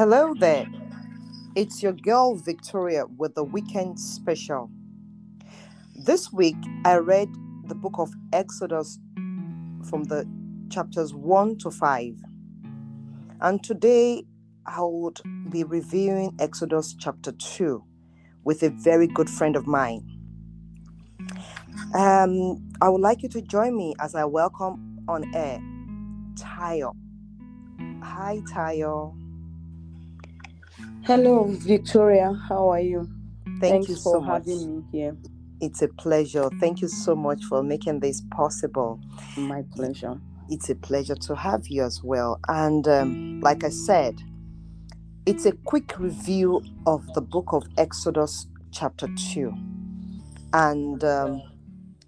Hello there. It's your girl Victoria with the weekend special. This week I read the book of Exodus from the chapters 1 to 5. And today I would be reviewing Exodus chapter 2 with a very good friend of mine. Um, I would like you to join me as I welcome on air Tayo. Hi, Tayo. Hello, Victoria. How are you? Thank Thanks you for so having me here. It's a pleasure. Thank you so much for making this possible. My pleasure. It's a pleasure to have you as well. And um, like I said, it's a quick review of the book of Exodus, chapter 2. And um,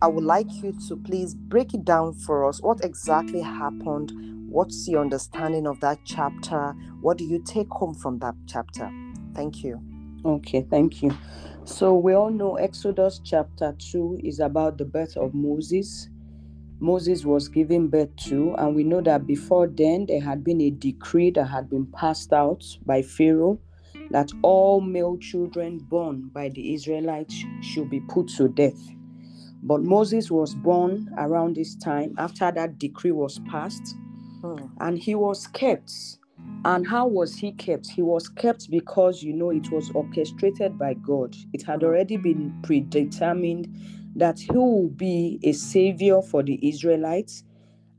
I would like you to please break it down for us. What exactly happened? What's your understanding of that chapter? What do you take home from that chapter? Thank you. Okay, thank you. So, we all know Exodus chapter 2 is about the birth of Moses. Moses was given birth to, and we know that before then there had been a decree that had been passed out by Pharaoh that all male children born by the Israelites should be put to death. But Moses was born around this time after that decree was passed. Hmm. and he was kept. And how was he kept? He was kept because you know it was orchestrated by God. It had already been predetermined that he will be a savior for the Israelites.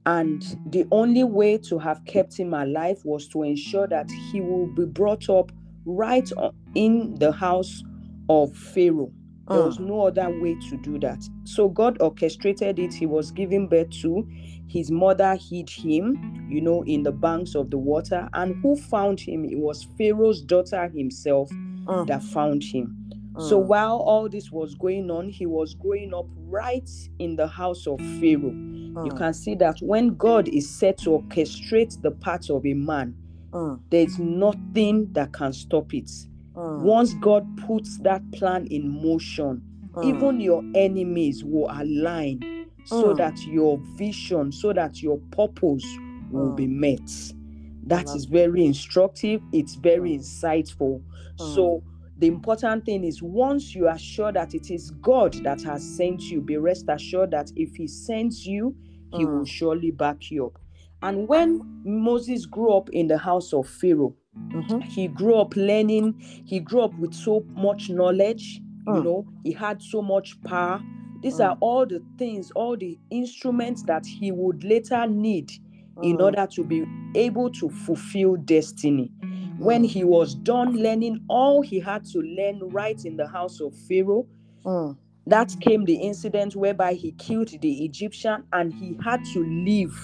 And the only way to have kept him alive was to ensure that he will be brought up right in the house of Pharaoh. There was Mm. no other way to do that. So God orchestrated it. He was giving birth to. His mother hid him, you know, in the banks of the water. And who found him? It was Pharaoh's daughter himself Mm. that found him. So Mm. while all this was going on, he was growing up right in the house of Pharaoh. You Mm. can see that when God is set to orchestrate the parts of a man, there is nothing that can stop it. Mm. Once God puts that plan in motion, Mm. even your enemies will align so Mm. that your vision, so that your purpose will be met. That is very instructive, it's very Mm. insightful. Mm. So, the important thing is once you are sure that it is God that has sent you, be rest assured that if He sends you, He will Mm. surely back you up. And when Moses grew up in the house of Pharaoh, Mhm. he grew up learning he grew up with so much knowledge you Mm. know he had so much power these Mm. are all the things all the instruments that he would later need in Mm. order to be able to fulfill destiny when Mm. he was done learning all he had to learn right in the house of pharaoh Mm. that came the incident whereby he killed the egyptian and he had to leave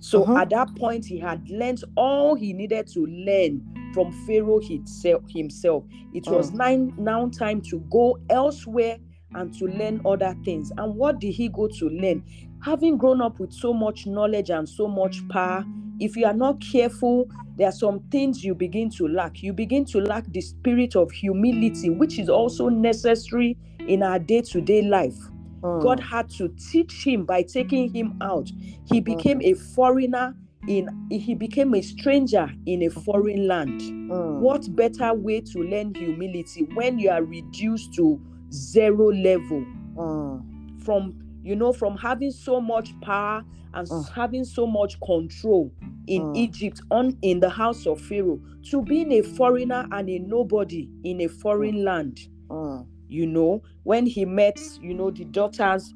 so Mhm. at that point, he had learned all he needed to learn from Pharaoh himself. It was Mm. nine, now time to go elsewhere and to learn other things. And what did he go to learn? Having grown up with so much knowledge and so much power, if you are not careful, there are some things you begin to lack. You begin to lack the spirit of humility, which is also necessary in our day to day life. God Mm. had to teach him by taking him out. He became a foreigner in he became a stranger in a foreign land. Mm. What better way to learn humility when you are reduced to zero level Mm. from you know from having so much power and Mm. having so much control in Mm. Egypt on in the house of Pharaoh to being a foreigner and a nobody in a foreign land Mm. You know when he met you know the daughters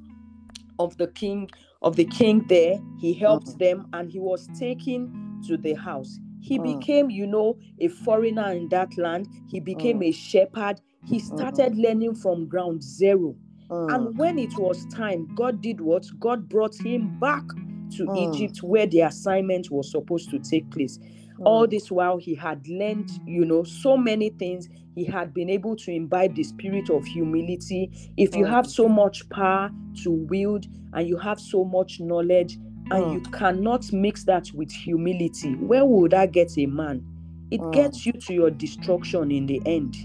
of the king of the king there he helped them and he was taken to the house. He Mm. became you know a foreigner in that land. He became a shepherd. He started learning from ground zero. Mm. and when it was time god did what? God brought him back to Mm. egypt where the assignment was supposed to take place all this while he had learned you know so many things. He had been able to imbibe the spirit of humility. If you Mm. have so much power to wield and you have so much knowledge and you cannot mix that with humility where would that get a man? It Mm. gets you to your destruction in the end.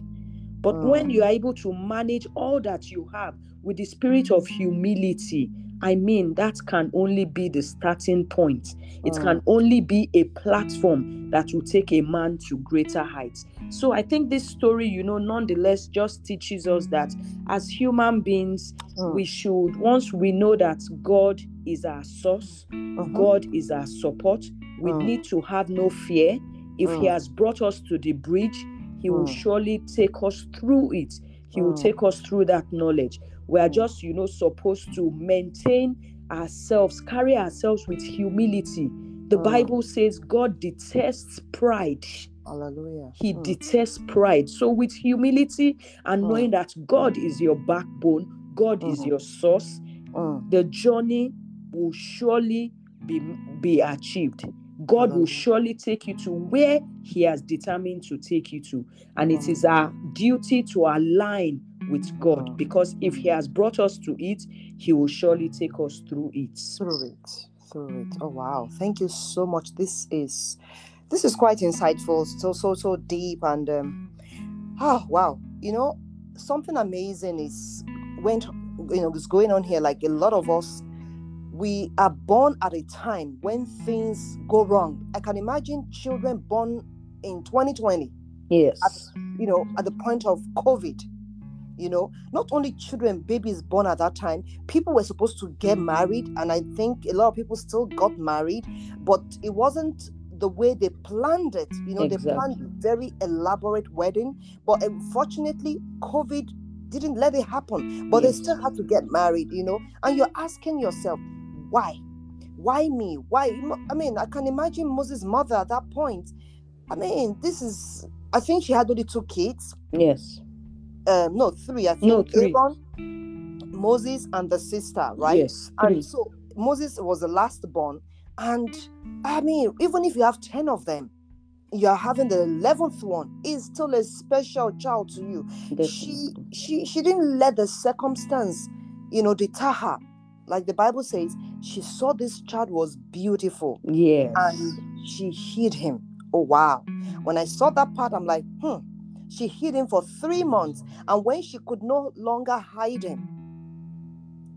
But when Mm. you are able to manage all that you have with the spirit of humility I mean, that can only be the starting point. It Mm. can only be a platform that will take a man to greater heights. So I think this story, you know, nonetheless just teaches us that as human beings, Mm. we should, once we know that God is our source, Mhm. God is our support, we Mm. need to have no fear. If He has brought us to the bridge, He will surely take us through it. He will Mm. take us through that knowledge. We are Mm. just, you know, supposed to maintain ourselves, carry ourselves with humility. The Mm. Bible says God detests pride. Hallelujah. He Mm. detests pride. So, with humility and Mm. knowing that God is your backbone, God is Mhm. your source, Mm. the journey will surely be, be achieved. God will surely take you to where He has determined to take you to. And it Mm. our duty to align with God because if He has brought us to it, He will surely take us through it. through it. Through it. Oh wow. Thank you so much. This is this is quite insightful. So so so deep and um oh wow. You know something amazing is went you know is going on here. Like a lot of us we are born at a time when things go wrong i can imagine children born in 2020 Yes. you know, at the point of COVID. You know, not only children, babies born at that time, people were supposed to get married, and I think a lot of people still got married, but it wasn't the way they planned it. You know, they planned Exactly. very elaborate wedding, but unfortunately, COVID didn't let it happen. But they still had to get married. You know, and you're asking yourself, why? Why me? Why? I mean, I can imagine Moses' mother at that point. I mean, this is. I think she had only two kids. Yes. Um, no, three. I think No, three. Aaron, Moses, and the sister, right? Yes. Three. And so Moses was the last born. And I mean, even if you have 10 of them, you're having the 11th one is still a special child to you. She she she didn't let the circumstance, you know, deter her. Like the Bible says, she saw this child was beautiful Yes. and she hid him. Oh wow. When I saw that part, I'm like, hmm. She hid him for three months. And when she could no longer hide him,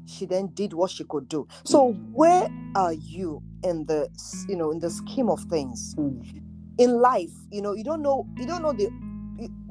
she then did what she could do. So where are you in the you know in the scheme of things? Mm. In life, you know, you don't know, you don't know the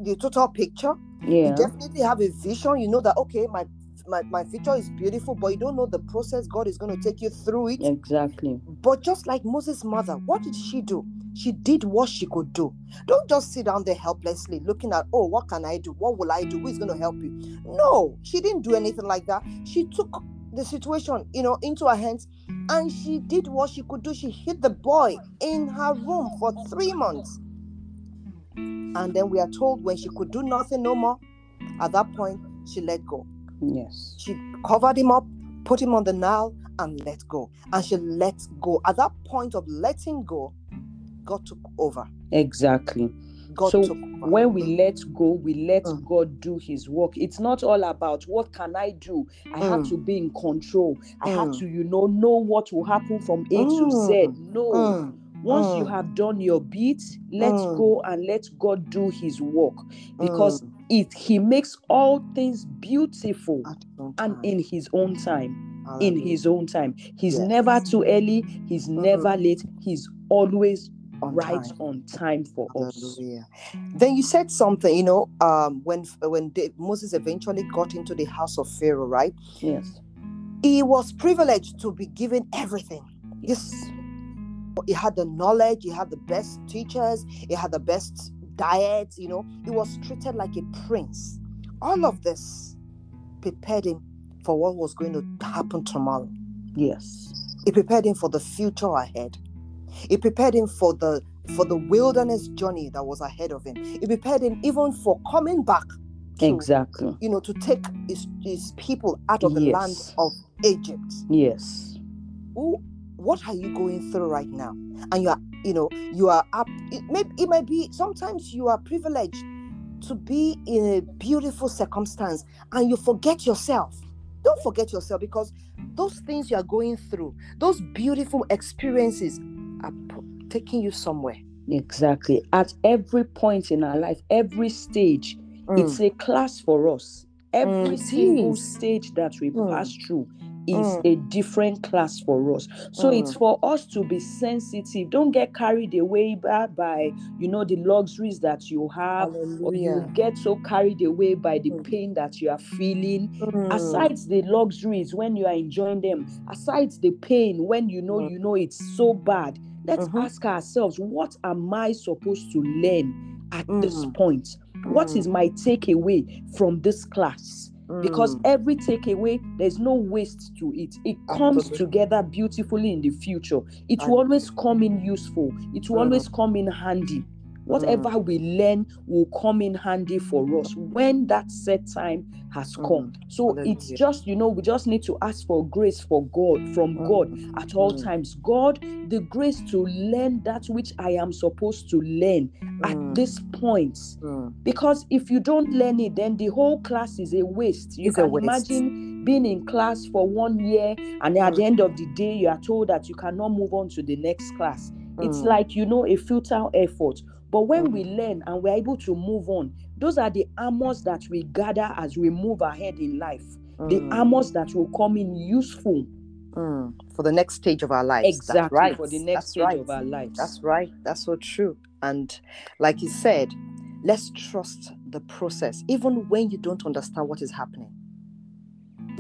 the total picture. Yeah. You definitely have a vision. You know that okay, my my, my future is beautiful, but you don't know the process God is going to take you through it. Exactly. But just like Moses' mother, what did she do? She did what she could do. Don't just sit down there helplessly looking at, oh, what can I do? What will I do? Who is going to help you? No, she didn't do anything like that. She took the situation, you know, into her hands and she did what she could do. She hid the boy in her room for three months. And then we are told when she could do nothing no more, at that point, she let go. Yes. She covered him up, put him on the Nile, and let go. And she let go. At that point of letting go, God took over. Exactly. God So when we let go, we let Mm. God do his work. It's not all about what can I do? I have Mm. to be in control. I have Mm. to, you know, know what will happen from A to Z. No. Mm, Once you mm, have done your bit, let Mm. go and let God do his work because mm. it he makes all things beautiful At his own and in his own time. In his own time. He's Yes. never too early, he's never late, he's always On right time. on time for us. Then you said something, you know, um, when when Da- Moses eventually got into the house of Pharaoh, right? Yes. He was privileged to be given everything. Yes. He had the knowledge, he had the best teachers, he had the best diet, you know, he was treated like a prince. All of this prepared him for what was going to happen tomorrow. Yes. It prepared him for the future ahead. It prepared him for the for the wilderness journey that was ahead of him. It prepared him even for coming back to Exactly. you know to take his, his people out of the land of Egypt. Yes. Who, what are you going through right now? And you are, you know, you are up. It may it might be sometimes you are privileged to be in a beautiful circumstance and you forget yourself. Don't forget yourself because those things you are going through, those beautiful experiences are taking you somewhere. Exactly. At every point in our life, every stage, it's a class for us. Every Mm, single stage that we Mm. pass through is Mm. a different class for us. So it's Mm. for us to be sensitive. Don't get carried away by, by you know the luxuries that you have, or you get so carried away by the Mm. pain that you are feeling. Mm. Aside the luxuries when you are enjoying them, aside the pain when you know Mm. you know it's so bad, let's Mhm. ask ourselves, what am I supposed to learn at this Mm. point? What is my takeaway from this class? Because Mm. every takeaway there's no waste to it it comes Absolutely. together beautifully in the future it will always come in useful it will Mm. always come in handy whatever we learn will come in handy for us when that set time has Mm. come so it's just you know we just need to ask for grace for god from god Mm. at all Mm. times god the grace to learn that which i am supposed to learn at Mm. this point Mm. because if you don't learn it then the whole class is a waste you It's can waste. imagine being in class for one year and at Mm. the end of the day you are told that you cannot move on to the next class it's Mm. like you know a futile effort but when Mm. we learn and we're able to move on those are the armors that we gather as we move ahead in life the Mm. armors that will come in useful Mm. for the next stage of our lives. That's exactly right. for the next That's stage right. of our lives That's right. That's so true. And like you said, let's trust the process, even when you don't understand what is happening.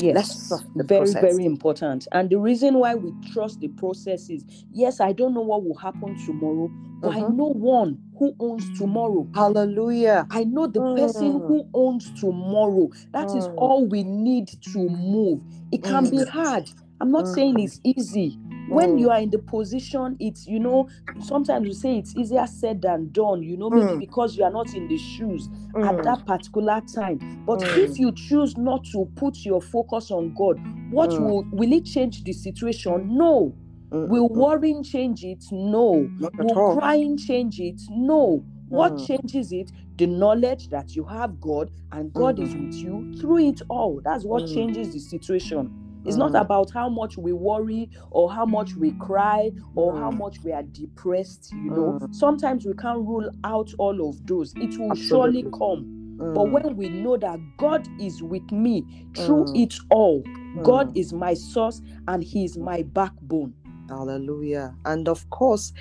Yes, Let's trust the very, process. very important. And the reason why we trust the process is yes, I don't know what will happen tomorrow, but I Mhm. know one who owns tomorrow. Hallelujah. I know the person Mm. who owns tomorrow. That is Mm. all we need to move. It can be Mm. hard. I'm not saying Mm. it's easy. When you Mm. are in the position, it's you know, sometimes we say it's easier said than done, you know, maybe Mm. because you are not in the shoes at Mm. that particular time. But Mm. if you choose not to put your focus on God, what Mm. will will it change the situation? No. Mm. Will Mm. worrying change it? No. Will crying change it? No. What Mm. changes it? The knowledge that you have God and God is with you through it all. That's what Mm. changes the situation. It's not Mm. about how much we worry or how much we cry or how Mm. much we are depressed, you know. Mm. Sometimes we can't rule out all of those. It will surely Absolutely. come. But Mm. when we know that God is with me through Mm. it all, God is my source and He is my backbone. Hallelujah. And of course,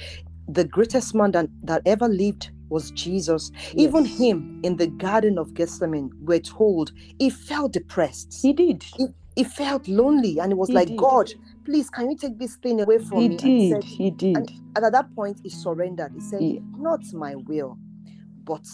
the greatest man that, that ever lived was Jesus. Even him in the Garden of Gethsemane, we're told he felt depressed. He did. He, he felt lonely and he was He like, did. God, please, can you take this thing away from He me? And he did. said, He did. and at that point, he surrendered. He said. Not my will, but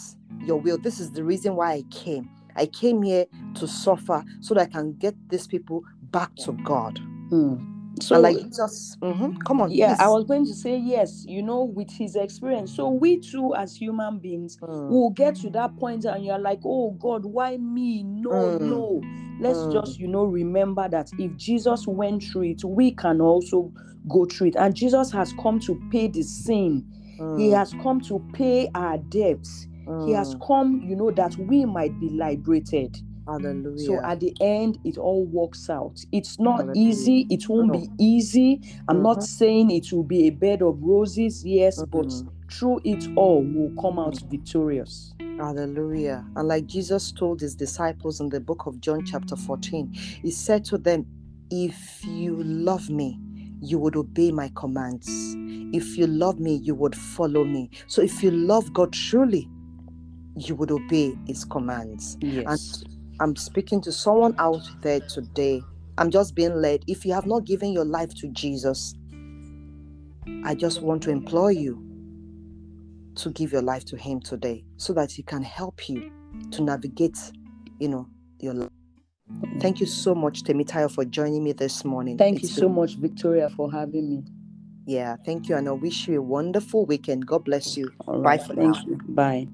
your will. This is the reason why I came. I came here to suffer so that I can get these people back to God. Mm. So and like Jesus, Mhm. come on. yeah, I was going to say yes, you know, with his experience. So we too, as human beings, Mm, will get to that point and you're like, oh God, why me? No, Mm. no. Let's Mm. just, you know, remember that if Jesus went through it, we can also go through it. And Jesus has come to pay the sin. He mm, has come to pay our debts. He has mm. come, you know, that we might be liberated. Hallelujah. So at the end, it all works out. It's not Hallelujah. easy. It won't No. be easy. I'm not Mhm. saying it will be a bed of roses, yes, but Mhm. through it all, we'll come out victorious. Hallelujah. And like Jesus told his disciples in the book of John, chapter 14, he said to them, If you love me, you would obey my commands. If you love me, you would follow me. So if you love God truly, you would obey his commands. Yes. I'm speaking to someone out there today. I'm just being led. If you have not given your life to Jesus, I just want to implore you to give your life to Him today so that He can help you to navigate, you know, your life. Thank you so much, Temitayo, for joining me this morning. Thank you It's so been- much, Victoria, for having me. Yeah, thank you. And I wish you a wonderful weekend. God bless you. Bye right. for Thank now. you. Bye.